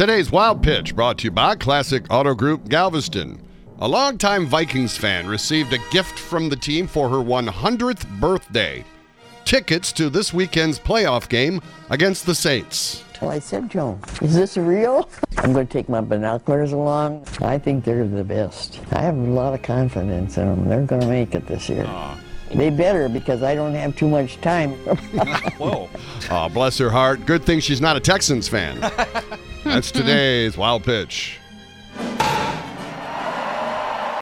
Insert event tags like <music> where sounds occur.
Today's Wild Pitch brought to you by Classic Auto Group Galveston. A longtime Vikings fan received a gift from the team for her 100th birthday tickets to this weekend's playoff game against the Saints. Well, I said, Joe, is this real? <laughs> I'm going to take my binoculars along. I think they're the best. I have a lot of confidence in them. They're going to make it this year. They better because I don't have too much time. <laughs> Whoa. Oh, bless her heart. Good thing she's not a Texans fan. <laughs> That's today's Wild Pitch.